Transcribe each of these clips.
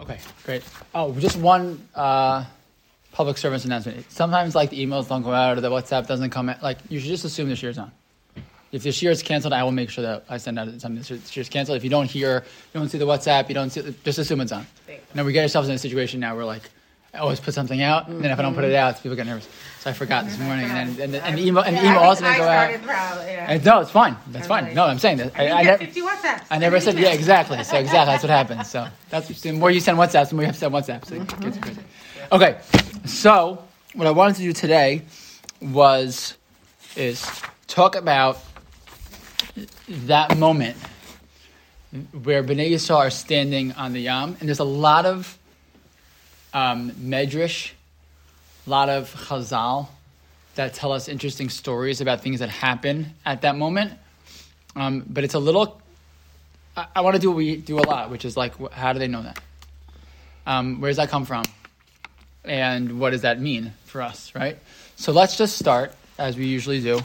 Okay, great. Oh, just one uh, public service announcement. Sometimes, like the emails don't go out or the WhatsApp doesn't come out. Like you should just assume the shiur's on. If the shiur is canceled, I will make sure that I send out something. The shiur is canceled. If you don't hear, you don't see the WhatsApp, you don't see, just assume it's on. Now we get ourselves in a situation now where like I always put something out, and then if I don't put it out, people get nervous. So I forgot this morning, and and, the- and the email and the email also didn't go out. And uh, no, it's fine. That's fine. No, I'm saying that. I, I, get ne- 50 WhatsApps. I never said yeah, exactly. So exactly, that's what happens. So that's the more you send WhatsApps, the more you have to send WhatsApp. So it gets crazy. Okay, so what I wanted to do today was is talk about that moment where Bnei Yisrael are standing on the Yam, and there's a lot of um, medrash, a lot of chazal that tell us interesting stories about things that happen at that moment. Um, but it's a little. I, I want to do what we do a lot, which is like, how do they know that? Um, where does that come from? And what does that mean for us, right? So let's just start as we usually do,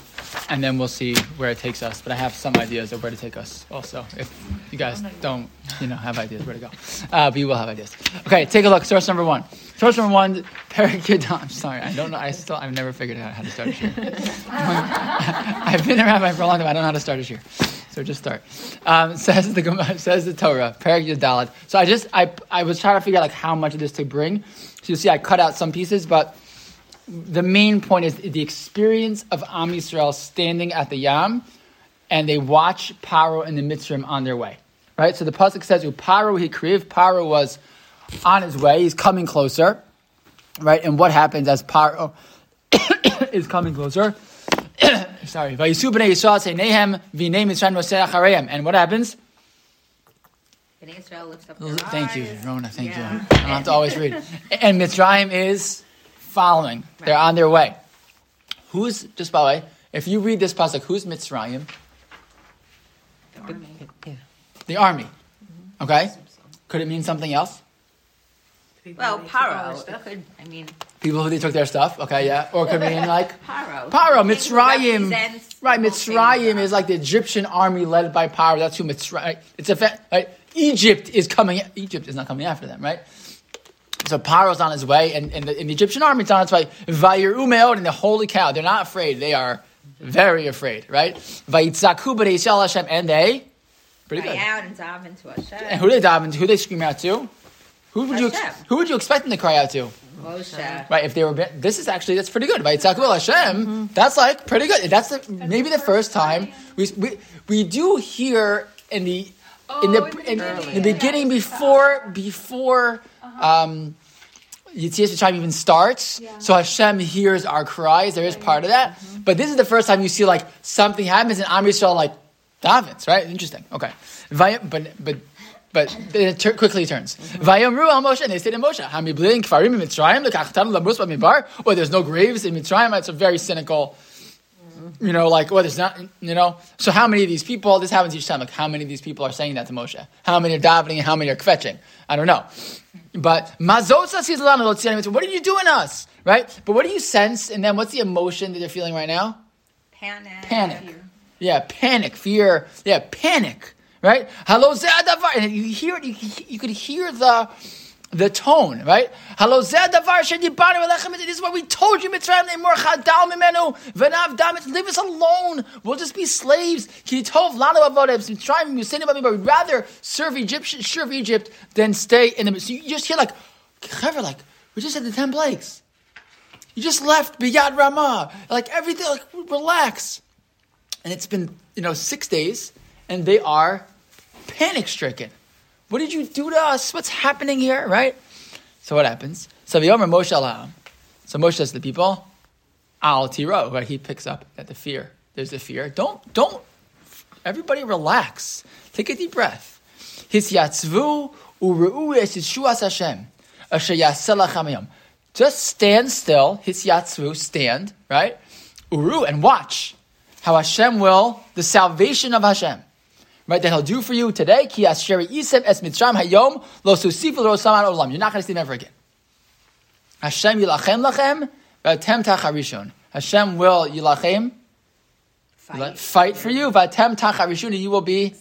and then we'll see where it takes us. But I have some ideas of where to take us also. If you guys don't, you know, have ideas where to go, uh, but you will have ideas. Okay, take a look. Source number one. Source number one. Parakidam. I'm sorry, I don't know. I still, I've never figured out how to start a shiur. I've been around rabbi for a long time. I don't know how to start a shiur. So just start. Um, says the says the Torah, Parak. So I just I I was trying to figure out like how much of this to bring. So you see, I cut out some pieces, but the main point is the experience of Am Yisrael standing at the Yam, and they watch Paro and the Mitzrim on their way. Right. So the pasuk says, "Paro he kriv." Paro was on his way. He's coming closer. Right. And what happens as Paro is coming closer? Sorry. Vayisu b'nei Yisrael say Nehem v'nei Mitzrayim nosei achareim. And what happens? Bnei Israel lifts up Thank you. Rona. Thank Yeah. you. I don't have to always read. And Mitzrayim is following. They're on their way. Who's just by the way? If you read this pasuk, who's Mitzrayim? The army. Yeah. The army. Okay. Could it mean something else? People Well, Paro. It could, I mean, People who they took their stuff. Okay, yeah. Or it could mean like Paro. Paro, He Mitzrayim. Right, whole. Mitzrayim is like the Egyptian army led by Paro. That's who Mitzrayim. It's a fa- right. Egypt is coming. Egypt is not coming after them, right? So Paro's on his way, and, and, the, and the Egyptian army is on its way. Vayiru meod, and the holy cow. They're not afraid. They are very afraid, right? Vayitzaku b'nei Yisrael Hashem, and they pretty Cry good. out and dive into Hashem. And who they dive into? Who they scream out to? Who would you who would you expect them to cry out to? Moshe. Right, if they were, this is actually that's pretty good. By Yitzhak Hashem, mm-hmm. that's like pretty good. That's the, maybe the first time we, we we do hear in the in the oh, in, the beginning before before Uh-huh. um, Yitzias Mitzrayim even starts. So Hashem hears our cries. There is part of that, mm-hmm. but this is the first time you see like something happens and Am Yisrael like davens. Right, interesting. Okay, but but. But it tur- quickly turns. Mm-hmm. Vayomru al Moshe, and they said to Moshe, "Hamiblim kfarim in Mitzrayim lekachtam labrus b'midbar." Or there's no graves in Mitzrayim. It's a very cynical, you know, like well, there's not, you know. So how many of these people? This happens each time. Like how many of these people are saying that to Moshe? How many are davening and how many are kvetching? I don't know. But mazotza sizlan lo What are you doing us? Right? But what do you sense? And then what's the emotion that they're feeling right now? Panic. Panic. Yeah, panic, fear. Yeah, panic. Right? Hello. And you hear it. You, you could hear the the tone, right? This is what we told you, Mitzrayim. Leave us alone. We'll just be slaves. But we'd rather serve Egypt, serve Egypt than stay in the. So you just hear like, like we just had the ten plagues. You just left Biyad Ramah. Like everything. Like relax and it's been you know six days, and they are panic stricken. What did you do to us? What's happening here? Right? So what happens? So V'yomer Moshe Alam. So Moshe says to the people, Al Tiro. Right? He picks up at the fear. There's the fear. Don't don't. Everybody relax. Take a deep breath. His yatzvu u'ru'u es Yeshuas Hashem. Just stand still. His yatzvu, stand, right? Uru, and watch how Hashem will, the salvation of Hashem, right, that He'll do for you today. Ki asher isem es mitzrayim hayom lo susifu lo saman olam. You're not going to see them ever again. Hashem yilachem lachem v'atem tacharishon. Hashem will yilachem, Fight. fight for you. V'atem tacharishon, and you will be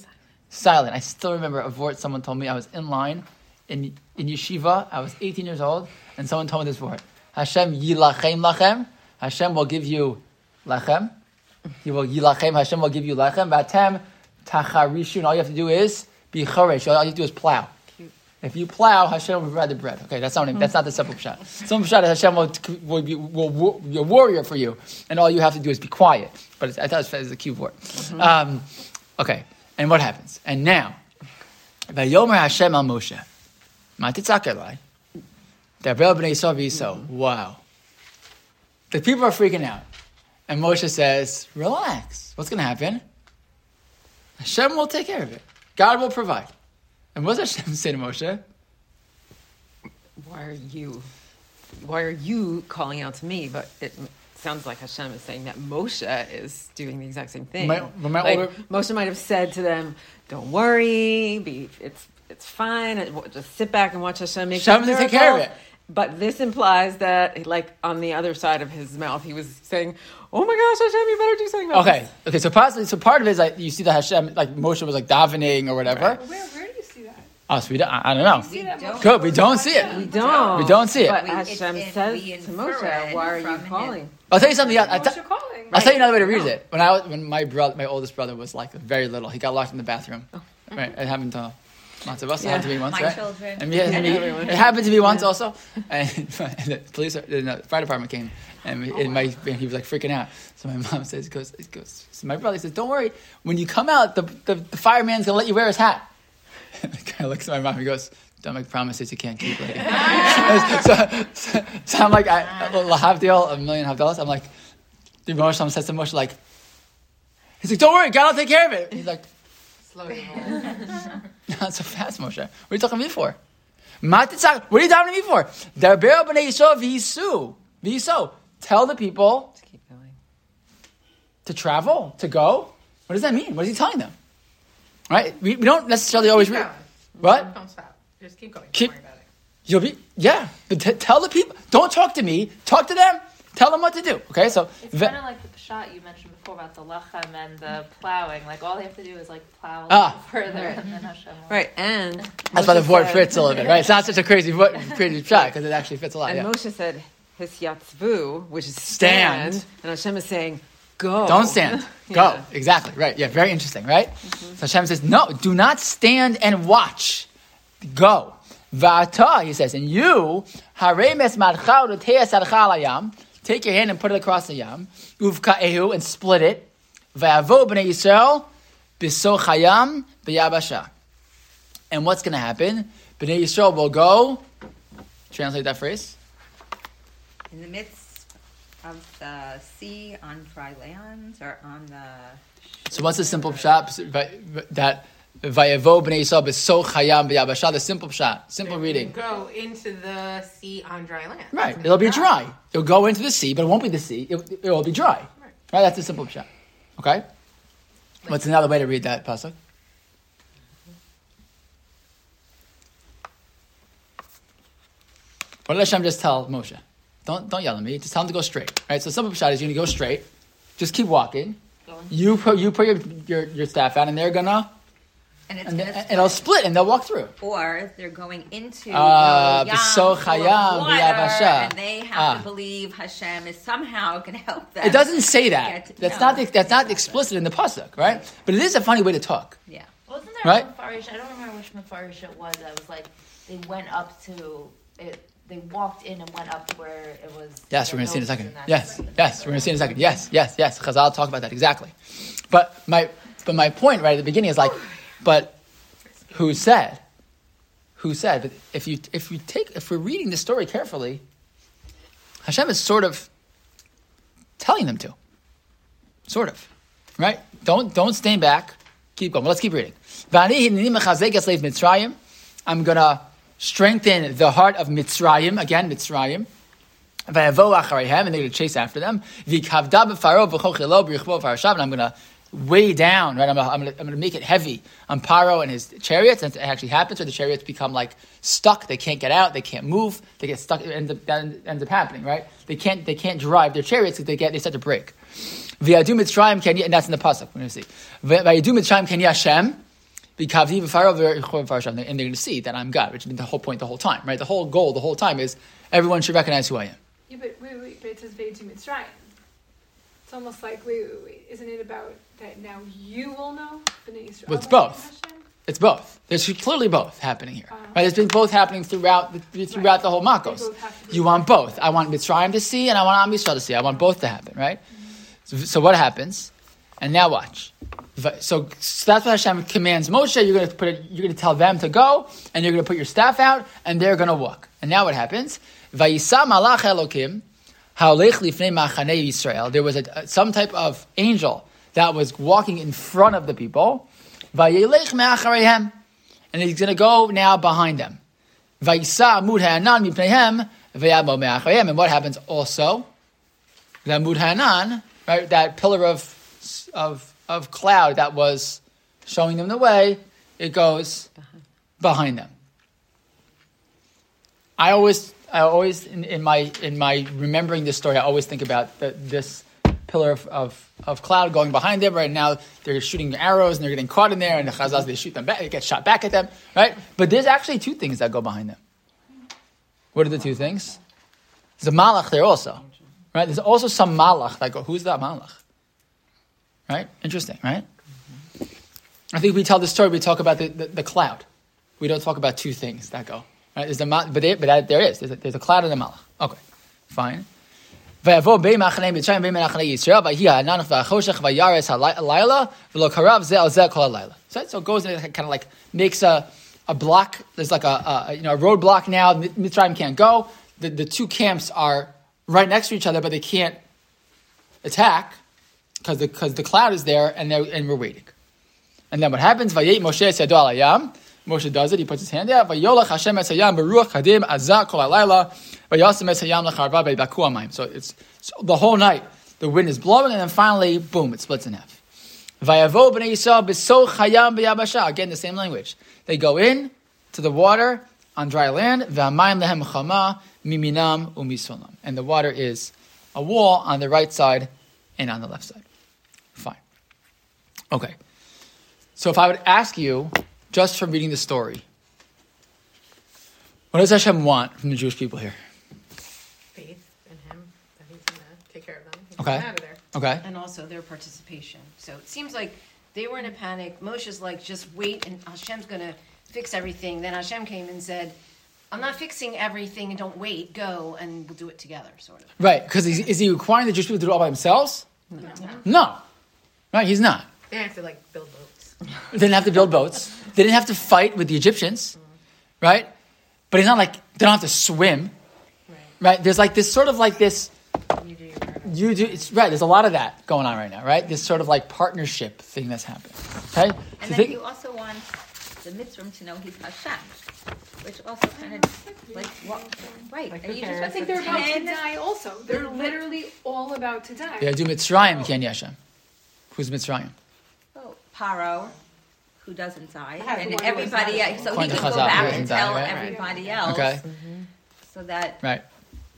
silent. I still remember a word someone told me. I was in line in, in yeshiva. I was 18 years old, and someone told me this word. Hashem yilachem lachem. Hashem will give you lachem. He will yilachem. Hashem will give you lechem. Vatem tacharishun. All you have to do is be choresh. All you have to do is plow. If you plow, Hashem will provide the bread. Okay, that's not that's not the simple shot. Simple shot is Hashem will, will, be, will, be a warrior for you, and all you have to do is be quiet. But I thought it was a key word. Mm-hmm. Um, okay, and what happens? And now, Vayomer Hashem al Moshe, Matitzakelai, Dabrel b'nei Yisrael Wow, the people are freaking out, and Moshe says, "Relax. What's going to happen? Hashem will take care of it. God will provide." And what does Hashem say to Moshe? Why are you, why are you calling out to me? But it sounds like Hashem is saying that Moshe is doing the exact same thing. My, my like, older... Moshe might have said to them, "Don't worry, be it's it's fine. Just sit back and watch Hashem make Hashem to take care of it." But this implies that, like on the other side of his mouth, he was saying, "Oh my gosh, Hashem, you better do something." okay, this. okay. So possibly, so part of it is like you see that Hashem, like Moshe was like davening or whatever. Right. Where, where us. Oh, we don't, I, I don't know. We don't, Good. We don't see it. We don't. We don't see it. But Hashem says to Moshe, "Why are you calling?" I'll tell you something else. I'll, t- I'll tell you another way to read it. When I was, when my brother, my oldest brother was like very little, he got locked in the bathroom. Oh. Right, it happened to uh, lots of us. Yeah. It happened to me once, my right? Children. And, yeah, and it happened to me once also. And, the police, uh, the fire department came, and, oh, and, my, and he was like freaking out. So my mom says, "Goes, goes." So my brother says, "Don't worry. When you come out, the, the, the fireman's gonna let you wear his hat." And the guy looks at my mom and goes, don't make promises you can't keep. Like, so, so, so, I'm like, I, lahavdil, a million havdalas. I'm like, the Moshe says to Moshe, like, he's like, don't worry, God will take care of it. And He's like, slow Not so fast, Moshe. What are you talking to me for? What are you talking to me for? Tell the people to keep going, to travel, to go. What does that mean? What is he telling them? Right? We, we don't necessarily always read. What? Don't stop. Just keep going. Keep, You'll be yeah. But t- tell the people. Don't talk to me. Talk to them. Tell them what to do. Okay, so it's kind of like the shot you mentioned before about the lachem and the plowing. Like all they have to do is like plow ah. further, and then Hashem. Will. Right, and that's why the word fits a little bit. Right, it's not such a crazy crazy shot because it actually fits a lot. And yeah. Moshe said hisyatzvu, which is stand, stand, and Hashem is saying go. Don't stand. Go. yeah. Exactly. Right. Yeah. Very interesting. Right. Mm-hmm. So Hashem says, no, do not stand and watch. Go. Va'ata, he says, and you, haremes marchau alayam, take your hand and put it across the yam, uvka'ehu, and split it, va'avo b'nei Yisrael, chayam b'yabasha. And what's going to happen? B'nei Yisrael will go, translate that phrase. In the midst of the sea on dry land, or on the... So what's the simple shot that Vayavo b'nei Yisrael b'so chayam b'yabasha. The simple pshat, simple reading. Go into the sea on dry land. Right, it'll be dry. dry. It'll go into the sea, but it won't be the sea. It, will be dry. Right. right, that's the simple pshat. Okay. What's another way to read that pasuk? What did Hashem just tell Moshe? Don't don't yell at me. Just tell him to go straight. Right. So simple pshat is you're gonna go straight. Just keep walking. You put you put your, your, your staff out, and they're gonna and, it's and, and it'll split and they'll walk through. Or they're going into uh, the so chayam, water, and they have ah. to believe Hashem is somehow going to help them. It doesn't say that. To, that's no. not the, that's not explicit in the pasuk, right? But it is a funny way to talk. Yeah. Wasn't there right? Mefarish? I don't remember which Mefarish it was. That was like they went up to it. They walked in and went up to where it was. Yes, we're going to see in a second. Yes, yes, we're going to see in a second. Yes, yes, yes. Chazal talk about that exactly. But my but my point right at the beginning is like but who said? Who said? But if you if you take if we're reading the story carefully, Hashem is sort of telling them to. Sort of. Right? Don't don't stand back. Keep going. Let's keep reading. I'm gonna strengthen the heart of Mitzrayim, again Mitzrayim. And they're going to chase after them. And I'm going to way down, right? I'm, I'm going to make it heavy on Paro and his chariots. And it actually happens where the chariots become like stuck. They can't get out. They can't move. They get stuck. It that ends up happening, right? They can't, they can't drive their chariots because they get, they start to break. V'yadu mitzrayim ken and that's in the pasuk. We're going to see. V'yadu mitzrayim ken Hashem. and they're going to see that I'm God, which is the whole point the whole time, right? The whole goal the whole time is everyone should recognize who I am. Yeah, but wait, wait, but it says Veitu Mitzrayim. It's almost like, wait, wait, wait, isn't it about that now you will know? Well, it's both. It's both. There's clearly both happening here. Uh-huh. Right? There's been both happening throughout the, throughout right. the whole Makos. You want both. I want Mitzrayim to see, and I want Am Yisrael to see. I want both to happen, right? Mm-hmm. So, so, what happens? And now watch. So, so that's what Hashem commands Moshe. You're going to put it, You're going to tell them to go, and you're going to put your staff out, and they're going to walk. And now what happens? Vayisa malach Elokim, haolech lifnei machane Yisrael. There was a, some type of angel that was walking in front of the people. Vayelech and he's going to go now behind them. Vayisa mud ha'anan mipneihem v'yamo me'acharehem. And what happens also? That mud ha'anan, right? That pillar of of of cloud that was showing them the way, it goes behind them. I always, I always in, in my in my remembering this story, I always think about the, this pillar of, of, of, cloud going behind them. Right now, they're shooting arrows and they're getting caught in there, and the chazaz they shoot them back, they get shot back at them. Right, but there's actually two things that go behind them. What are the two things? There's a malach there also. Right, there's also some malach that go. Who's that malach? Right? Interesting, right? I think we tell the story, we talk about the, the, the, cloud. We don't talk about two things that go. Right? There's the, but, there, but there is. There's a, there's a cloud and a malach. Okay, fine. ויבוא בי מחנה מצרים ובי מחנה ישראל, ויהי הענן והחושך וירס הלילה, ולא קרב זה על זה כל הלילה. So it goes and it kind of like makes a, a block, there's like a, a, you know, a roadblock now, Mitzrayim can't go. The, the two camps are right next to each other, but they can't attack because the, cause the cloud is there and, and we're waiting. And then what happens? Vayet Moshe Sado Alayam. Moshe does it. He puts his hand out. Hashem. So it's so the whole night. The wind is blowing, and then finally, boom, it splits in half. Again, the same language. They go in to the water on dry land. Miminam. And the water is a wall on the right side and on the left side. Fine. Okay. So if I would ask you, just from reading the story, what does Hashem want from the Jewish people here? Faith in Him, that He's going to take care of them. okay. Out of there. Okay. And also their participation. So it seems like they were in a panic. Moshe's like, just wait, and Hashem's going to fix everything. Then Hashem came and said, I'm not fixing everything and don't wait, go and we'll do it together, sort of. Right, because is he requiring the Jewish people to do it all by themselves? No. No. Right, he's not. They have to like build boats. they didn't have to build boats. They didn't have to fight with the Egyptians, right? But it's not like they don't have to swim, right? right? There's like this sort of like this. You do. You do. It's right. There's a lot of that going on right now, right? This sort of like partnership thing that's happening. Okay. And so then you also want the Mitzrim to know he's Hashem, which also kind of like what, right? Like and you just I think they're about to die. Also, they're literally all about to die. Yeah, do Mitzrayim, Ken Hashem. Who's Mitzrayim? Oh, Paro, who doesn't die, and everybody else. So he can go back and tell right? everybody else. Okay. Mm-hmm. So that right.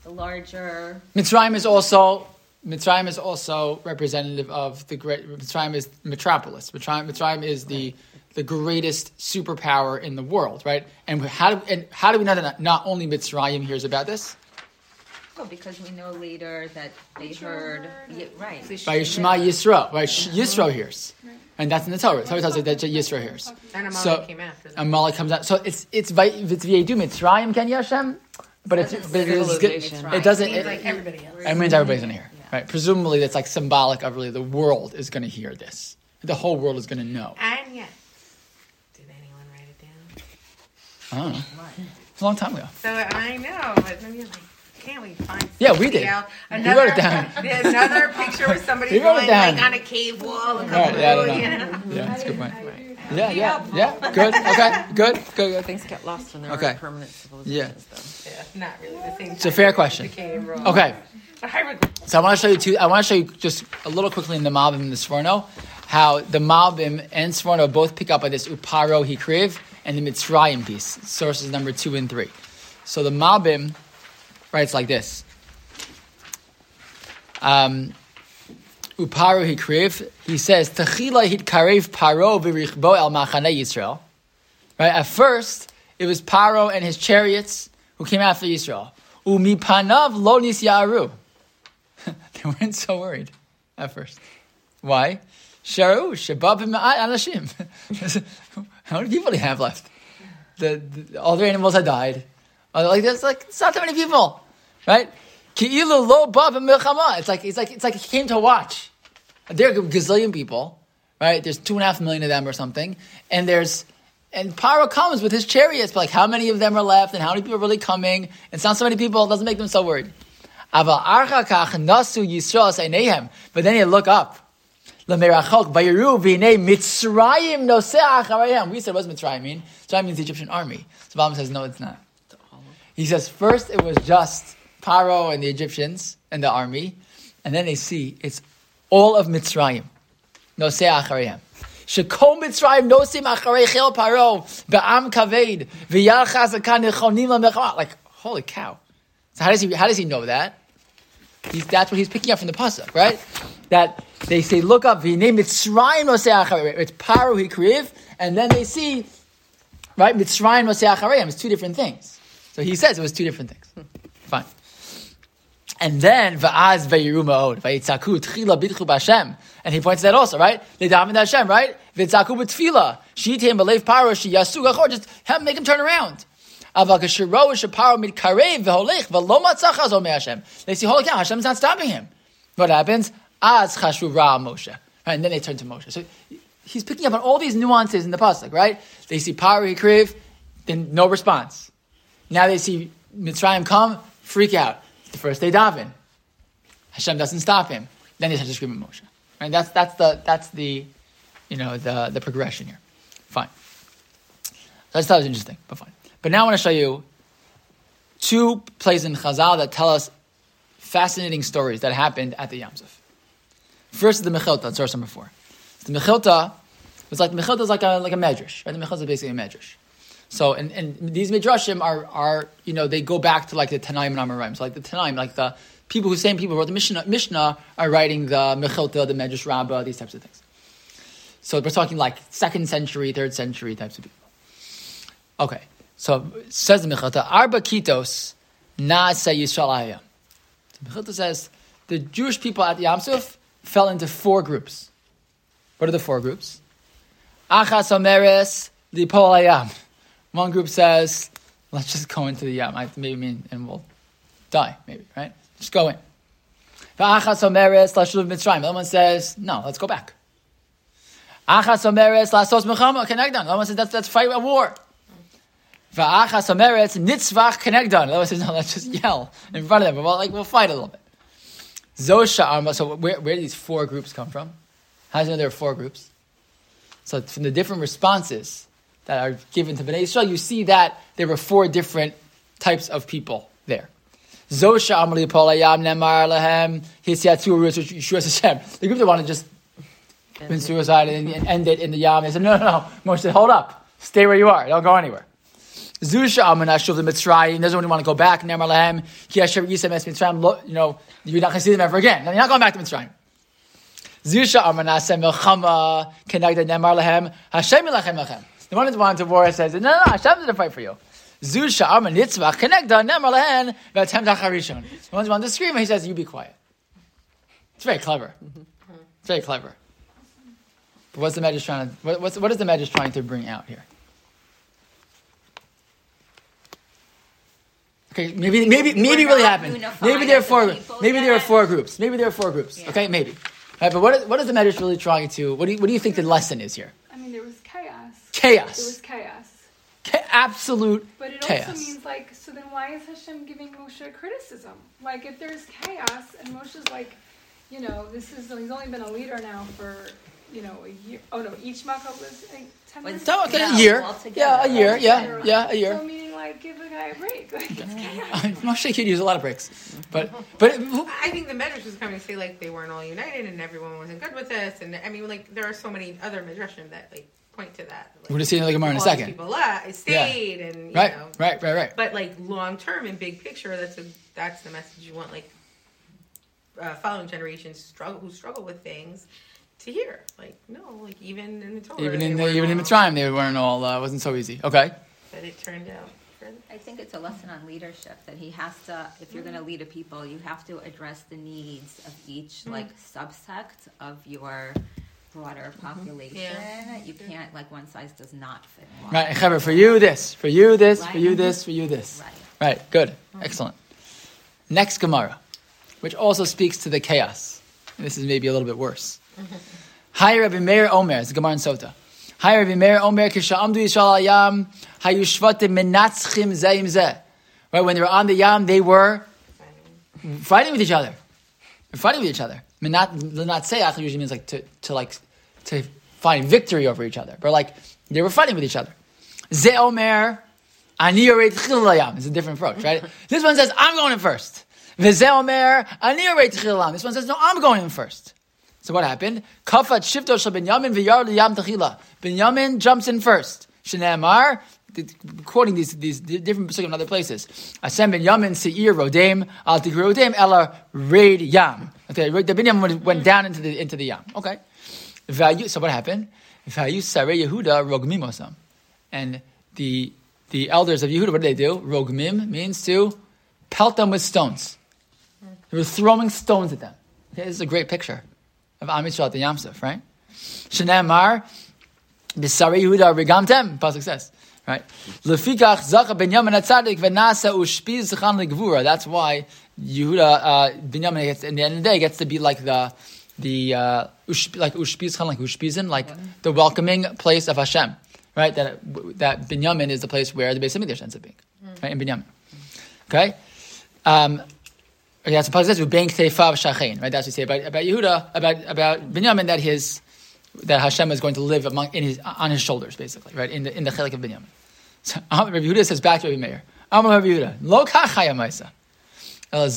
the larger Mitzrayim is also Mitzrayim is also representative of the great Mitzrayim is metropolis. Mitzrayim, Mitzrayim is the the greatest superpower in the world, right? And how do and how do we know that not only Mitzrayim hears about this? Well, because we know later that they heard, yeah, right. By Shema Yisro, right? Yisro hears. And that's in the Torah. Torah tells us that Yisro hears. And Amalek so, came after that. Amalek comes out. So it's it's it's v'yedu mitzrayim ken Yashem, but it's but it, is, it doesn't. It, like everybody else. It means everybody's gonna hear, yeah. right? Presumably, that's like symbolic of really the world is gonna hear this. The whole world is gonna know. And yet, did anyone write it down? I don't know. It's a long time ago. So I know, but maybe like can't we find? Yeah, we did. Another, wrote it down. another picture with somebody going like on a cave wall. right, yeah, I. You know? Yeah, that's a good point. Yeah, yeah, yeah. Good. Okay. Good. Good. Good. Things get lost when they're okay. permanent civilizations. Yeah. yeah, not really the same. It's a fair question. Okay. So I want to show you two. I want to show you just a little quickly in the Malbim and the Sforno how the Malbim and Sforno both pick up on this Uparo Hikriv and the Mitzrayim piece, sources number two and three. So the Malbim writes like this. Um, Uparu hikriv. He says Techila hit karev paro v'richbo el machane Yisrael. Right. At first, it was Paro and his chariots who came after Yisrael. Umipanav lo nisyaru. they weren't so worried at first. Why? Sharu shababim anashim. How many people do you have left? The, the, all their animals had died. Like there's like it's not that many people, right? Ki'ilu lo milchama. It's like it's like it's like he came to watch. There are gazillion people, right? There's two and a half million of them or something, and there's and Paro comes with his chariots, but like how many of them are left, and how many people are really coming? It's not so many people. It doesn't make them so worried. But then you look up. We said, what's Mitzrayim mean? Mitzrayim means the Egyptian army. So Malbim says, no, it's not. He says, first it was just Paro and the Egyptians and the army, and then they see it's all of Mitzrayim. No se acharayim. Shekol Mitzrayim nosim acharei chel paro kaved v'yalchaz akan nechonim lamechama. Like holy cow! So how does he how does he know that? He's, that's what he's picking up from the pasuk, right? That they say, look up v'nei Mitzrayim nosei acharei. It's paro hikriv, and then they see, right? Mitzrayim nosei. It's two different things. So he says it was two different things. Fine. And then va'az vayiru ma'od vayitzaku tchila bidchu b'Hashem. And he points that also, right? They daven Hashem, right? V'itzaku b'tfila shitim b'leiv paro shiyasu gachor. Just have make him turn around. They see, holy cow, Hashem's not stopping him. What happens? Az chashu ra Moshe. And then they turn to Moshe. So he's picking up on all these nuances in the pasuk, right? They see Pari Kriv, then no response. Now they see Mitzrayim come, freak out. The first day daven. Hashem doesn't stop him. Then he starts to scream at Moshe. Right? That's that's the that's the you know the the progression here. Fine. So I thought it was interesting, but fine. But now I want to show you two places in Chazal that tell us fascinating stories that happened at the Yamsuf. First is the Mechilta, source number four. The Mechilta was like Mechilta is like a like a medrash, right? The Mechilta is basically a medrash. So, and, and these midrashim are, are, you know, they go back to like the Tanaim and Amoraim. So like the Tanaim, like the people who, same people who wrote the Mishnah, Mishnah are writing the Mechilta, the Medrash Rabbah, these types of things. So we're talking like second century, third century types of people. Okay, so says the Mechilta, Arba Kitos, Naase Yisrael The Mechilta says the Jewish people at Yamsuf fell into four groups. What are the four groups? Achas Omeres Lipol Ayam. One group says, let's just go into the Yam, maybe mean, and we'll die, maybe, right? Just go in. V'achas omeres lashuv mitzrayim. The one says, no, let's go back. Achas omeres lasos mechama kenegdan. The one says, let's, fight a war. V'achas omeres nitzvach kenegdan. The one says, no, let's just yell in front of them. Well, like, we'll fight a little bit. Zosha arma. So where, where do these four groups come from? How do you know there are four groups? So from the different responses, that are given to Bnei Israel, you see that there were four different types of people there. Zosha Amali Polayam Nemar Lahem Hisyatu The group that want to just commit suicide and, and, end it in the Yam, they said, no, no, no. Moshe said, hold up. Stay where you are. Don't go anywhere. Zusha Amanashuv the Mitzrayim doesn't really want to go back. Nemar Lahem Kiyasher Yisem Es Mitzrayim. You know, you're not going to see them ever again. You're not going back to Mitzrayim. Zusha Amanasem Melchama Kenagda Nemar Lahem Hashem Ilachem Lachem. The one who wanted to war says, no, no, no, Hashem did a fight for you. Zu sha'am nitzvah connecta nemar lehen v'atem tacharishon. The ones to scream, he says, you be quiet. It's very clever. It's very clever. But what's the Medrash trying to, what, what's, what is the Medrash trying to bring out here? Okay, maybe maybe maybe really happened. Maybe there are four. Maybe there are four groups. Maybe there are four groups. Okay, maybe. Right, but what is, what is the Medrash really trying to? What do you, what do you think the lesson is here? Chaos. It was chaos. Cha- absolute But it chaos. also means like, so then why is Hashem giving Moshe criticism? Like, if there's chaos and Moshe's like, you know, this is he's only been a leader now for you know a year. Oh no, each Makah was like, ten When- months. So, okay, Yeah, a year. altogether. Yeah, a year. Yeah, yeah, a year. So year. meaning like, give the guy a break. Like, it's mm. chaos. Moshe could use a lot of breaks, but but I think the Medrash was coming to say like they weren't all united and everyone wasn't good with this, and I mean like there are so many other midrashim that like point to that. Like, we're just seeing the Gemara in a all these second. People left, stayed, and you Right, know, right, right, right. But like long term and big picture, that's a that's the message you want. Like uh, following generations struggle who struggle with things to hear. Like no, like even in the Torah, Even in the, weren't even in all- Mitzrayim, they weren't all. Uh, wasn't so easy. Okay. But it turned out. I think it's a lesson on leadership that he has to, if you're going to lead a people, you have to address the needs of each like subsect of your broader mm-hmm. population. You can't like one size does not fit all. Right, and Chaver, for you this, for you this, for you this, for you this. Right. Right, good, mm-hmm. excellent. Next Gemara, which also speaks to the chaos. And this is maybe a little bit worse. Mm-hmm. Hi Rabbi Meir Omer, it's a Gemara in Sota. Hi Rabbi Meir Omer, kisha amdu Yisrael al yam, hayu shvatim menatzchim zeim zeh. Right, when they were on the yam, they were fighting with each other. They're fighting with each other. Menat lenatseach usually means like to, to like to find victory over each other. But like they were fighting with each other. Ze Omer, ani yored tchil layam. It's a different approach, right? this one says I'm going in first. Veze Omer, ani yored tchil layam. This one says no, I'm going in first. So what happened? Kafat shifto shel Binyamin v'yar liyam techila. Binyamin jumps in first. Shneamar, quoting these these different pasukim in other places. Asem Binyamin seir rodem al rodem ela raid yam. Okay, the Binyamin went- down into the into the yam. Okay. Vayu- So what happened? Vayu Sarei Yehuda rogmimosam, and the the elders of Yehuda, what did they do? Rogmim means to pelt them with stones. They were throwing stones at them. Okay, this is a great picture of Am Yisrael at the Yam Suf, right? Shnei Bisari Yehuda Rigamtem, Pasuk says, right? That's why Yehuda uh, Binyamin gets in the end of the day gets to be like the the uh, like Ushpiz Chan, like Ushpizin, like the welcoming place of Hashem, right? That that Binyamin is the place where the Beis Hamikdash ends up being, right? In Binyamin, okay. Um, that's a pasuk says "Ubein kteifav shachein." Right, that's what we say about, about Yehuda, about about Binyamin that his that Hashem is going to live among in his on his shoulders, basically, right in the in the chelik of Binyamin. So Rabbi Yehuda says back to Rabbi Meir, "Amar Rabbi Yehuda, lo kachaya Uh,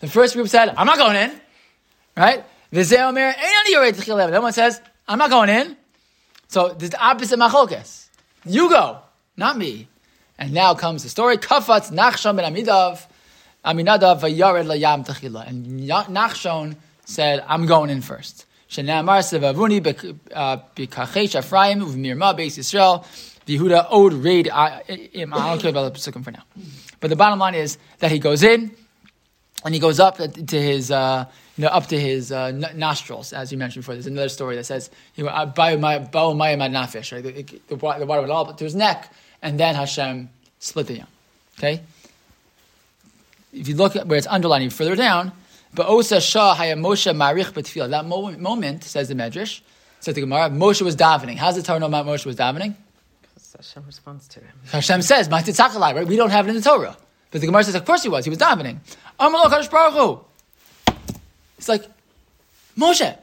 the first group said, "I'm not going in," right? Other one says, "I'm not going in." So this is the opposite machlokes. You go, not me. And now comes the story. Kafatz Nachshon ben Amidav, Aminadav vayared layam techila. And Nachshon said, I'm going in first. Shenamar sevavuni b'kachei uh, Ephraim uv'mirma beis Yisrael. Yehuda owed raid. Uh, I I don't care about the psukim for now. But the bottom line is that he goes in, and he goes up to his, uh, you know, up to his uh, nostrils, as you mentioned before. There's another story that says, you know, "I bow my bow my nafish," right? The, the, the water went all up to his neck, and then Hashem split the yam. Okay. If you look at where it's underlining further down, but Osa Shah Haya Moshe Marich Betfil. That moment, says the Medrash, says the Gemara, Moshe was davening. How's the Torah know Moshe was davening? Hashem responds to him. Hashem says, "Ma'atitzakalai," right? We don't have it in the Torah. But the Gemara says, of course he was. He was davening. Amalok Kadosh Baruch Hu. It's like, Moshe,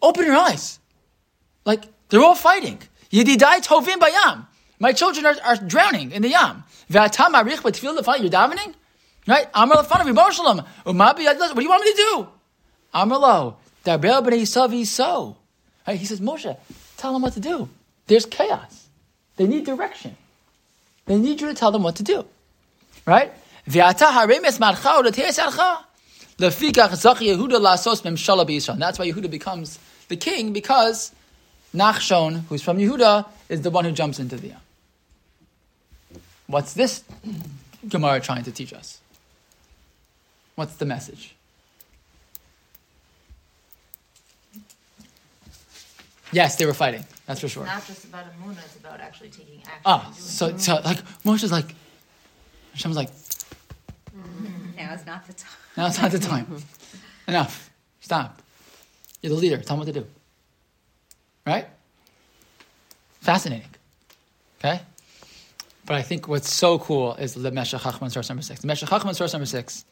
open your eyes. Like, they're all fighting. Yedidai tovim bayam. My children are, are drowning in the yam. V'atam arich b'tfil lefan, you're davening? Right? Amar lefan of. Umabi What do you want me to do? Amar lo. Darber b'nei so. He says, Moshe, tell them what to do. There's chaos. They need direction. They need you to tell them what to do. Right? That's why Yehuda becomes the king because Nachshon, who's from Yehuda, is the one who jumps into the What's this Gemara trying to teach us? What's the message? Yes, they were fighting. That's for sure. Not just about Amuna, it's about actually taking action. Ah, and doing so, so like Moshe's like, Hashem's like, Now is not the time. now it's not the time. Enough. Stop. You're the leader. Tell them what to do. Right? Fascinating. Okay? But I think what's so cool is the Meshech Chachma source number six. The Meshech Chachma source number six.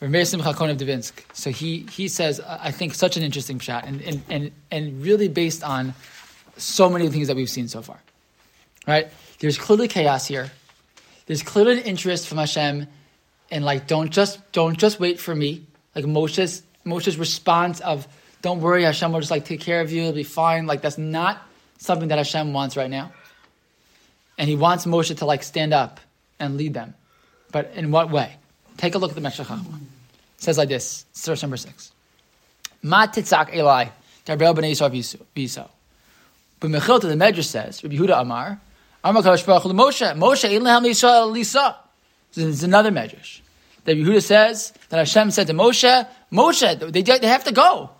Rameir Simcha Cohen of Devinsk. So he, he says, uh, I think, such an interesting shot and, and, and, and really based on so many things that we've seen so far. Right? There's clearly chaos here. There's clearly an interest from Hashem and like don't just don't just wait for me. Like Moshe's Moshe's response of don't worry, Hashem will just like take care of you, it'll be fine. Like that's not something that Hashem wants right now. And he wants Moshe to like stand up and lead them. But in what way? take a look at the Meshech Chachma. It says like this, source number six. Ma titzak Eli, Darbrel b'nei Yisrael. But Mechilta, the Medrash says, Rabbi Yehuda Amar, Amar Kadosh Baruch Moshe, Moshe ein lehem Yisrael lisa. Is another Medrash. That Yehuda says that Hashem said to Moshe, Moshe, they, they have to go.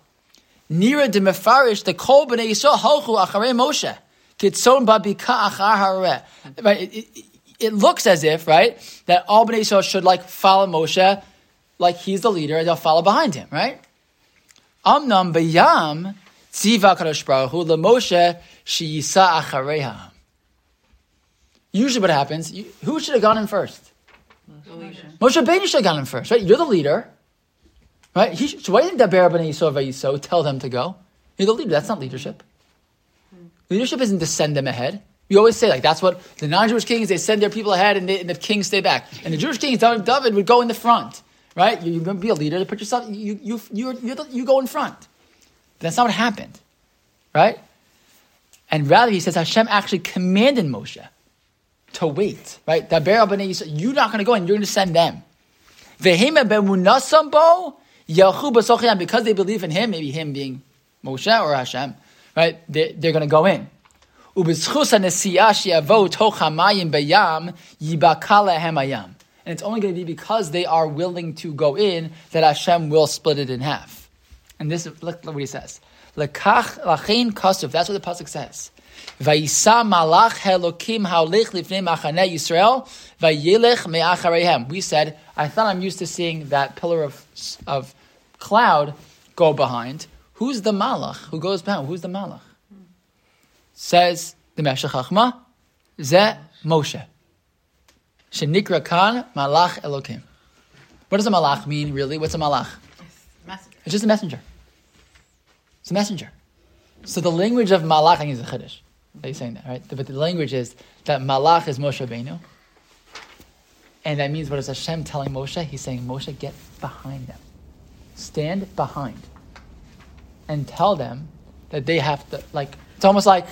Nira de mefarish the kol b'nei Yisrael halchu acharei Moshe. Kitzon babika achar hareh. Right, it, looks as if, right, that all b'nei Yisrael should like follow Moshe, like he's the leader, and they'll follow behind him, right? Amnam bayam tziva kadosh baruch hu lemoshe sheyisa achareha. Usually, what happens? You, who should have gone in first? Moshe. Moshe Rabbeinu should have gone in first, right? You're the leader, right? He, so why didn't Daber Yisrael vayiso tell them to go? You're the leader. That's not leadership. Leadership isn't to send them ahead. We always say like that's what the non-Jewish kings they send their people ahead and, they, and the kings stay back. And the Jewish kings, David would go in the front, right? You, you're going to be a leader. To put yourself, you you you you go in front. But that's not what happened, right? And rather, he says Hashem actually commanded Moshe to wait, right? You're not going to go and you're going to send them. Because they believe in him, maybe him being Moshe or Hashem, right? They're, going to go in. And it's only going to be because they are willing to go in that Hashem will split it in half. And this look, look what he says. Lekach lachin kasuf. That's what the pasuk says. Vayisa malach helokim haolich lifnei machane Yisrael vayilech. We said, I thought I'm used to seeing that pillar of, of cloud go behind. Who's the malach who goes behind? Who's the malach? Says the Meshech Chachma, Ze Moshe. Shenikra kan malach Elokim. What does a malach mean, really? What's a malach? It's just a messenger. It's a messenger. So the language of malach, I think is a chiddush. Are you saying that, right? But the language is that malach is Moshe Rabbeinu. And that means what is Hashem telling Moshe? He's saying, Moshe, get behind them. Stand behind. And tell them that they have to, like, it's almost like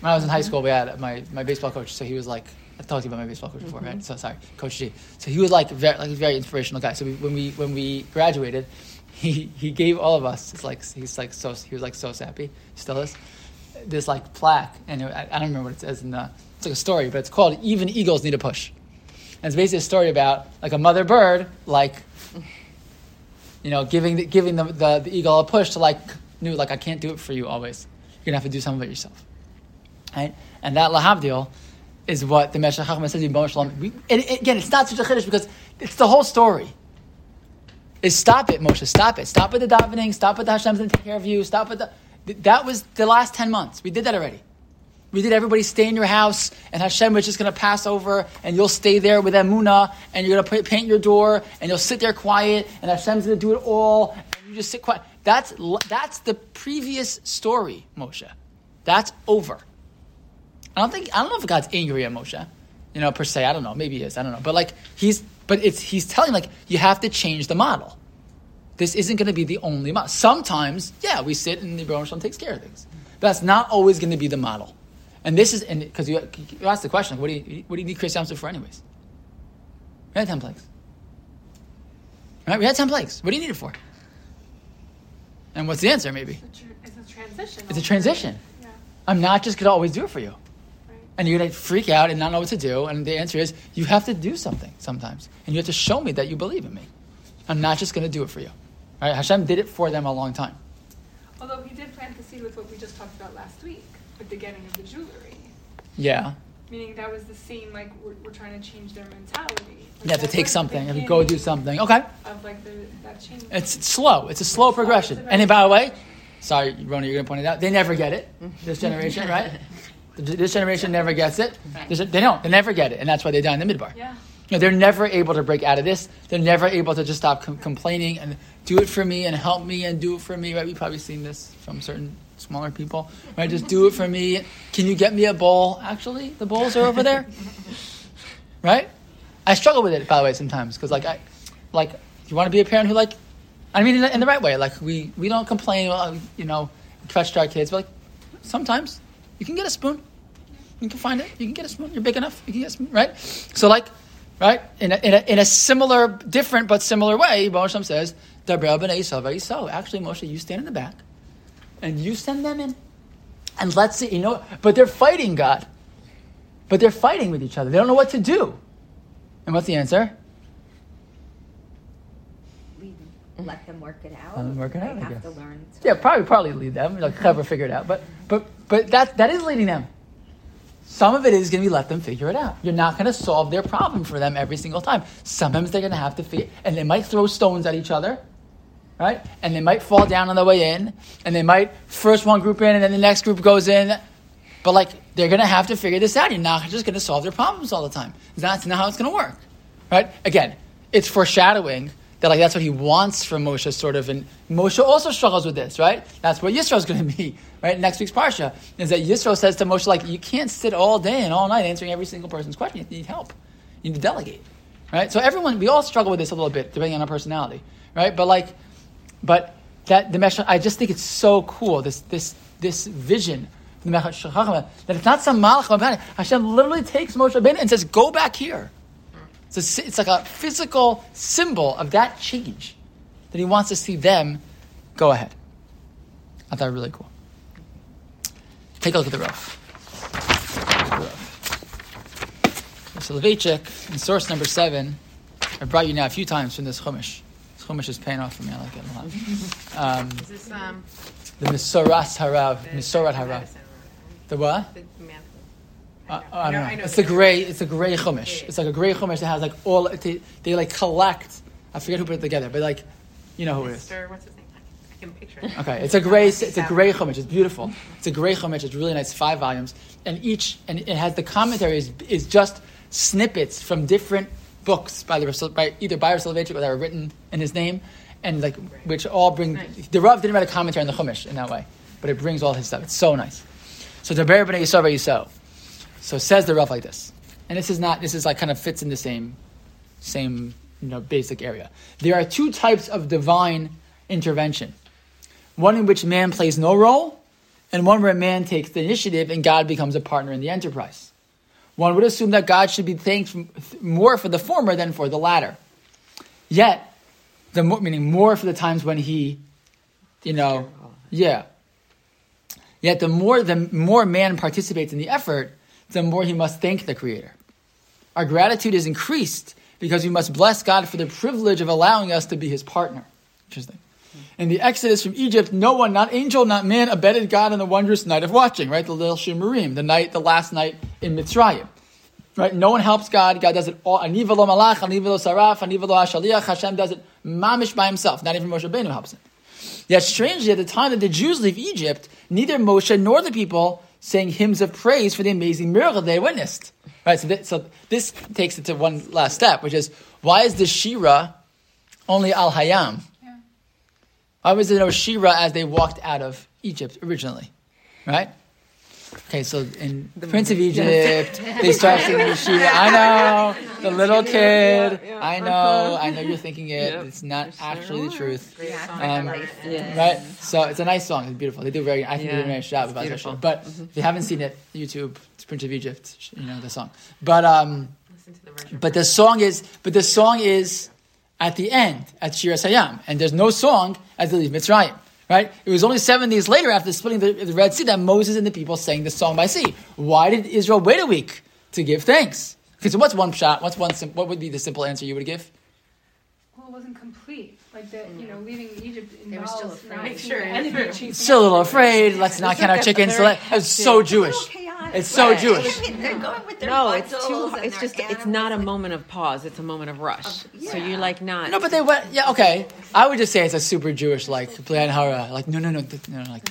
when I was in high school, we had my, my baseball coach. So he was like, I've talked to you about my baseball coach before, mm-hmm. right? So sorry, Coach G. So he was like very, like a very inspirational guy. So we, when we when we graduated, he he gave all of us. It's like he's like so he was like so sappy, still is. This like plaque, and it, I, I, don't remember what it says in the. It's like a story, but it's called "Even Eagles Need a Push." And it's basically a story about like a mother bird, like you know, giving the, giving the, the, the eagle a push to like knew like I can't do it for you always. You're gonna have to do some of it yourself. Right? And that lahavdil is what the Meshech Chachma says in Shalom. And again, it's not such a chiddush because it's the whole story. Is stop it, Moshe, stop it. Stop with the davening, stop with the Hashem's going to take care of you, stop with the. That was the last 10 months. We did that already. We did everybody stay in your house, and Hashem was just going to pass over, and you'll stay there with Emunah, and you're going to paint your door, and you'll sit there quiet, and Hashem's going to do it all, and you just sit quiet. That's, that's the previous story, Moshe. That's over. I don't think I don't know if God's angry at Moshe, you know, per se. I don't know. Maybe he is. I don't know. But like he's but it's he's telling like you have to change the model. This isn't going to be the only model. Sometimes, yeah, we sit and the Baruch takes care of things. But that's not always going to be the model. And this is because you, you asked the question, what do you what do you need Chris for anyways? We had ten plagues. Right? We had ten plagues. What do you need it for? And what's the answer? Maybe it's a, it's a transition. It's a transition. Yeah. I'm not just going to always do it for you and you're going to freak out and not know what to do. And the answer is you have to do something sometimes, and you have to show me that you believe in me. I'm not just going to do it for you. Right? Hashem did it for them a long time. Although he did plant the seed with what we just talked about last week, with the getting of the jewelry. Yeah. Meaning that was the same, like we're, we're trying to change their mentality. Like you have to take something and go do something. Okay. Of like the, that change. It's slow. It's a slow it's progression. Slow. And by the way, sorry, Rona, you're going to point it out. They never get it. This generation, right? This generation never gets it. They don't. They never get it, and that's why they die in the midbar. Yeah. You know, they're never able to break out of this. They're never able to just stop com- complaining and do it for me and help me and do it for me. Right? We've probably seen this from certain smaller people. Right? Just do it for me. Can you get me a bowl? Actually, the bowls are over there. right? I struggle with it, by the way, sometimes because like I, like you want to be a parent who like, I mean, in the, in the right way. Like we we don't complain. Well, you know, fetch our kids, but like sometimes you can get a spoon. You can find it. You can get a spoon. You're big enough. You can get a spoon, right? So like, Right? In a, in a, in a similar, different but similar way, Moshe says, Actually, Moshe, you stand in the back and you send them in. And let's see, you know, but they're fighting God. But they're fighting with each other. They don't know what to do. And what's the answer? Mm-hmm. let them work it out. Let them work it they out. have to learn. To Yeah, probably probably lead them. Like clever figure it out. But but but that that is leading them. Some of it is going to be let them figure it out. You're not going to solve their problem for them every single time. Sometimes they're going to have to figure, and they might throw stones at each other, right? And they might fall down on the way in, and they might first one group in, and then the next group goes in. But like they're going to have to figure this out. You're not just going to solve their problems all the time. That's not how it's going to work, right? Again, it's foreshadowing that like that's what he wants from Moshe, sort of. And Moshe also struggles with this, right? That's what Yisro is going to be, right? Next week's parsha is that Yisro says to Moshe, like, you can't sit all day and all night answering every single person's question. You need help. You need to delegate, right? So everyone, we all struggle with this a little bit, depending on our personality, right? But like, but that the Mesh, I just think it's so cool. This this this vision. That it's not some malach. Hashem literally takes Moshe Rabbeinu and says, "Go back here." It's, a, it's like a physical symbol of that change that he wants to see them go ahead. I thought really cool. Take a look at the roof. Soloveitchik, in source number seven, I brought you now a few times from this Chumash. This Chumash is paying off for me. I like it a lot. Um, Is this um, the Misoras Harav, Misorat Harav. The what? the? Uh, I know- don't know. I know It's a gray. It's a gray chumash. It's like a gray chumash that has like all. They, they like collect. I forget who put it together, but like, you know who it is. Mr. What's his name? I can picture it. Okay, it's a gray. It's a gray chumash. It's beautiful. It's a gray chumash. It's really nice. Five volumes, and each and it has the commentary is, is just snippets from different books by the by either by Rasul Soloveitchik or that were written in his name, and like which all bring. Nice. The Rav didn't write a commentary on the chumash in that way, but it brings all his stuff. It's so nice. So the Ber B'nai Yisrael Yisrael. So says the Rav like this, and this is not. This is like kind of fits in the same, same you know basic area. There are two types of divine intervention. One in which man plays no role, and one where man takes the initiative and God becomes a partner in the enterprise. One would assume that God should be thanked more for the former than for the latter. Yet, the more, meaning more for the times when he, you know, yeah. Yet the more the more man participates in the effort, the more he must thank the Creator. Our gratitude is increased because we must bless God for the privilege of allowing us to be His partner. Interesting. In the Exodus from Egypt, no one, not angel, not man, abetted God in the wondrous night of watching, right? The Leil Shimurim, the night, the last night in Mitzrayim. Right? No one helps God. God does it all. Aniva lo malach, aniva lo saraf, aniva lo hashaliach. Hashem does it mamish by himself. Not even Moshe Rabbeinu helps him. Yet strangely, at the time that the Jews leave Egypt, neither Moshe nor the people sang hymns of praise for the amazing miracle they witnessed. Right? So, th- so this takes it to one last step, which is why is the Shira only Al Hayam? Yeah. Why was there no Shira as they walked out of Egypt originally? Right? Okay, so in the Prince of Egypt, they start singing the Shira. I know, the little kid. Yeah, yeah. I know, I know you're thinking it. Yep. It's not Sure actually the truth. Great Yeah. song. Um, I love it. Yeah. Right? So it's a nice song. It's beautiful. They do very, I think they Yeah, did a nice job about that show. But if you haven't seen it, YouTube, it's Prince of Egypt, you know, the song. But, um, the but the song is, but the song is at the end at Shiras Hayam. and there's no song as they leave Mitzrayim. Right? It was only seven days later after splitting the, the Red Sea that Moses and the people sang the song by sea. Why did Israel wait a week to give thanks? Okay, so what's one shot? What's one? Sim- what would be the simple answer you would give? Well, it wasn't complete. Like the, you know, leaving Egypt They were still afraid. not sure the it's enemy true. chasing Still a little afraid. Let's not count our chickens. So very that- it's so hectic- Jewish. Chaotic. It's so Right. Jewish. They're going with their No, it's too. and It's their just. It's not a moment of pause. It's a moment of rush. So yeah. you're like not. No, but they went. Yeah, okay. I would just say it's a super Jewish like plan hara. Like no, no, no, th- no, like.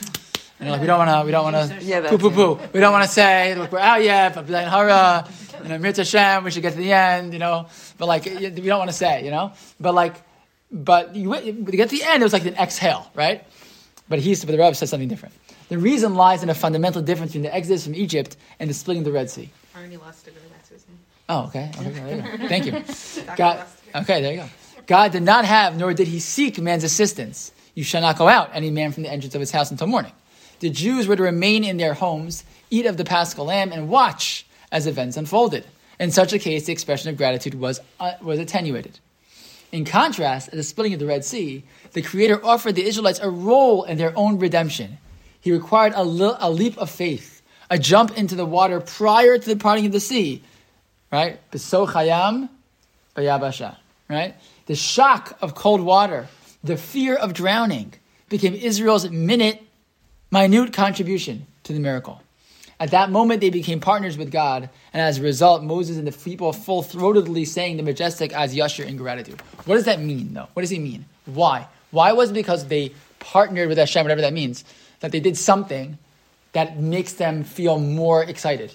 You know, like we don't want to, we don't want to, Yeah, poo, that's poo, it. poo. We don't want to say, look, we're out yet, but B'lain hara, you know, Mirta Hashem, we should get to the end, you know. But like, y- we don't want to say, you know. But like, but you, you get to the end, it was like an exhale, right? But he's, but the Rebbe said something different. The reason lies in a fundamental difference between the exodus from Egypt and the splitting of the Red Sea. Arnie Lustiger, that's his name. Oh, okay. okay you. Thank you. God, okay, there you go. God did not have, nor did he seek man's assistance. You shall not go out, any man from the entrance of his house until morning. The Jews were to remain in their homes, eat of the paschal lamb, and watch as events unfolded. In such a case, the expression of gratitude was, uh, was attenuated. In contrast, at the splitting of the Red Sea, the Creator offered the Israelites a role in their own redemption. He required a, li- a leap of faith, a jump into the water prior to the parting of the sea, right? Beso chayam, bayabasha, right? The shock of cold water, the fear of drowning, became Israel's minute, minute contribution to the miracle. At that moment, they became partners with God, and as a result, Moses and the people full throatedly sang the majestic Az Yashir in gratitude. What does that mean, though? What does he mean? Why? Why was it because they partnered with Hashem, whatever that means, that they did something that makes them feel more excited?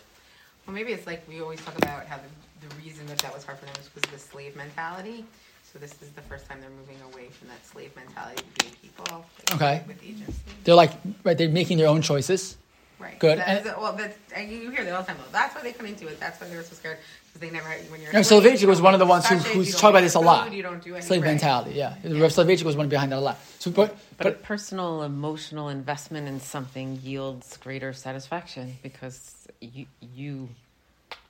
Well, maybe it's like we always talk about how the, the reason that that was hard for them was because of the slave mentality. So this is the first time they're moving away from that slave mentality to being people. Okay. With agency. They're like, right, they're making their own choices. Right. Good. That is, And- well, that's, and you hear that all the time. Well, that's why they come into it. That's why they were so scared because they never. When you're. No, a slave, Soloveitchik was one of the ones who, touch it, who you don't talked about this a lot. You don't do anything. Slave right. mentality, yeah. Rav Soloveitchik was one behind that a lot. So, but, But, a but personal emotional investment in something yields greater satisfaction because you you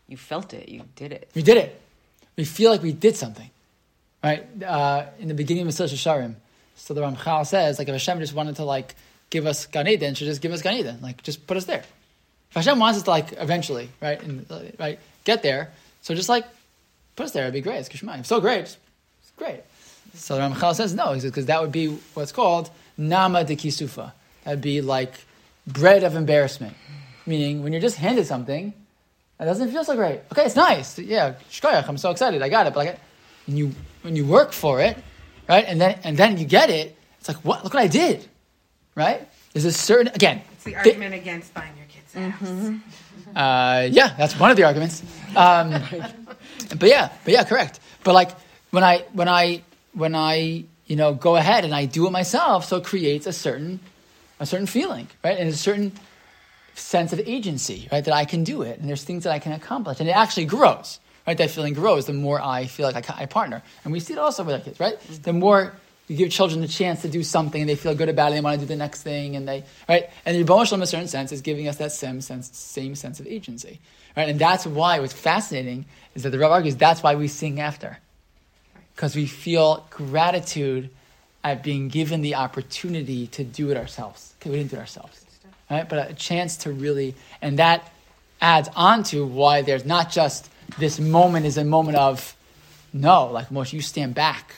you felt it, you did it. we did it. We feel like we did something, right? Uh, in the beginning of Mesilas Yesharim, so the Ramchal says, like, if Hashem just wanted to like give us Gan Eden, should just give us Gan Eden, like, just put us there. If Hashem wants us to like eventually, right, and, right, get there, so just like put us there, it'd be great. It's Kishmayim. So great, it's great. So the Ramchal says no, he says because that would be what's called nama de kisufa. That'd be like bread of embarrassment, meaning when you're just handed something, it doesn't feel so great. Okay, it's nice. Yeah, shkoyach, I'm so excited. I got it. But like, when you when you work for it, right, and then and then you get it, it's like what? Look what I did, right? There's a certain again. It's the argument against buying your kids. Mm-hmm. uh, yeah, that's one of the arguments. Um, but yeah, but yeah, correct. But like when I when I when I you know go ahead and I do it myself, so it creates a certain a certain feeling, right, and a certain sense of agency, right, that I can do it, and there's things that I can accomplish, and it actually grows, right. That feeling grows the more I feel like I, I partner, and we see it also with our kids, right. The more you give children the chance to do something, and they feel good about it, and they want to do the next thing, and they right, and the Rebbe in a certain sense, is giving us that same sense, same sense of agency, right, and that's why what's fascinating is that the Rebbe argues that's why we sing after, because we feel gratitude at being given the opportunity to do it ourselves. Okay, we didn't do it ourselves, right? But a chance to really, and that adds on to why there's not just this moment is a moment of no, like Moshe, you stand back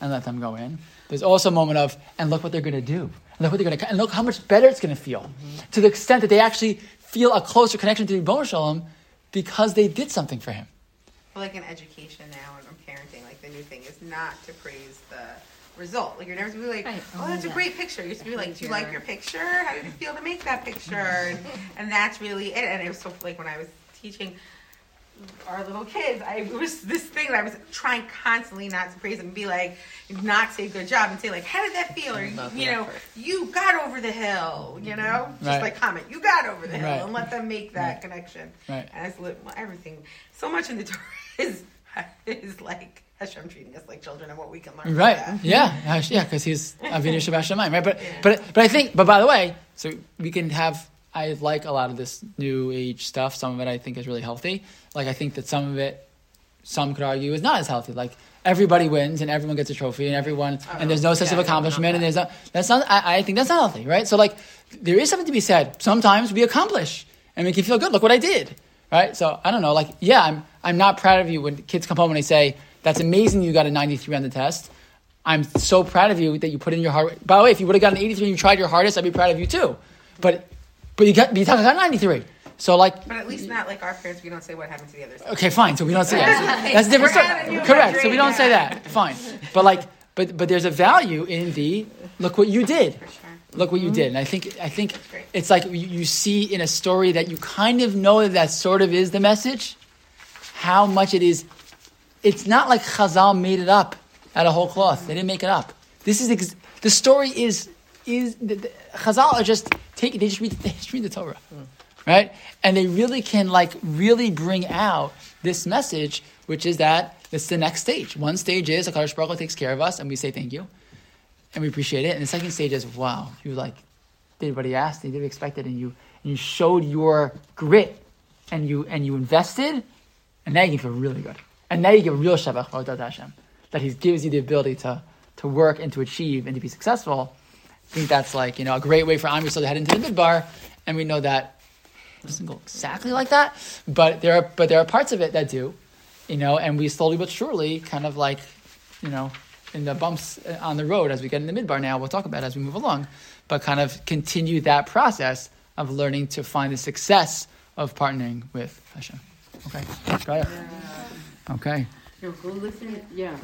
and let them go in. There's also a moment of and look what they're going to do, and look what they're going to, and look how much better it's going to feel, mm-hmm. to the extent that they actually feel a closer connection to the Ribbono Shel Olam because they did something for him. But like in education now and in parenting, like the new thing is not to praise the result. Like you're never to be like, Right. oh, that's a great picture. You used to be like, do you like your picture? How did it feel to make that picture? And, and that's really it. And it was so like when I was teaching our little kids, I it was this thing that I was trying constantly not to praise them and be like, not say good job and say like, how did that feel? Or you know, effort. you got over the hill. You know, just Right. like comment, you got over the hill, Right. and let them make that connection. Right. As everything, so much in the Torah is is like Hashem treating us like children and what we can learn. Right. Yeah. Yeah. Because he's Avinu Shebashamayim, right? But but but I think. But by the way, so we can have. I like a lot of this new age stuff. Some of it I think is really healthy. Like I think that some of it, some could argue, is not as healthy. Like everybody wins and everyone gets a trophy and everyone oh, and there's no sense yeah, of accomplishment and there's not. That's not. I, I think that's not healthy, right? So like there is something to be said. Sometimes we accomplish and we can feel good. Look what I did, right? So I don't know. Like yeah, I'm I'm not proud of you when kids come home and they say that's amazing you got a 93 on the test. I'm so proud of you that you put in your hard. By the way, if you would have got an 83 and you tried your hardest, I'd be proud of you too. But but you got but you got 93. So like But at least not like our parents. We don't say what happened to the others. okay, fine. So we don't say that. That's a different story. having Correct. So we don't say that. Fine. But like but but there's a value in the look what you did. For sure. Look what you mm-hmm. did. And I think I think it's like you, you see in a story that you kind of know that that sort of is the message. How much it is. It's not like Chazal made it up out of whole cloth. They didn't make it up. This is ex- the story is is the, the, Chazal are just take they just read they just read the Torah, right? And they really can like really bring out this message, which is that it's the next stage. One stage is Hakadosh Baruch Hu takes care of us, and we say thank you, and we appreciate it. And the second stage is wow, you like did what he asked, and did what he expected, and you and you showed your grit, and you and you invested, and now you feel really good. And now you give real Shabbat Hashem. That He gives you the ability to, to work and to achieve and to be successful. I think that's like, you know, a great way for Am Yisrael to head into the midbar. And we know that it doesn't go exactly like that, but there are but there are parts of it that do, you know, and we slowly but surely kind of like, you know, in the bumps uh, on the road as we get in the midbar now, we'll talk about as we move along, but kind of continue that process of learning to find the success of partnering with Hashem. Okay, try it. Okay. No, go listen. Yeah.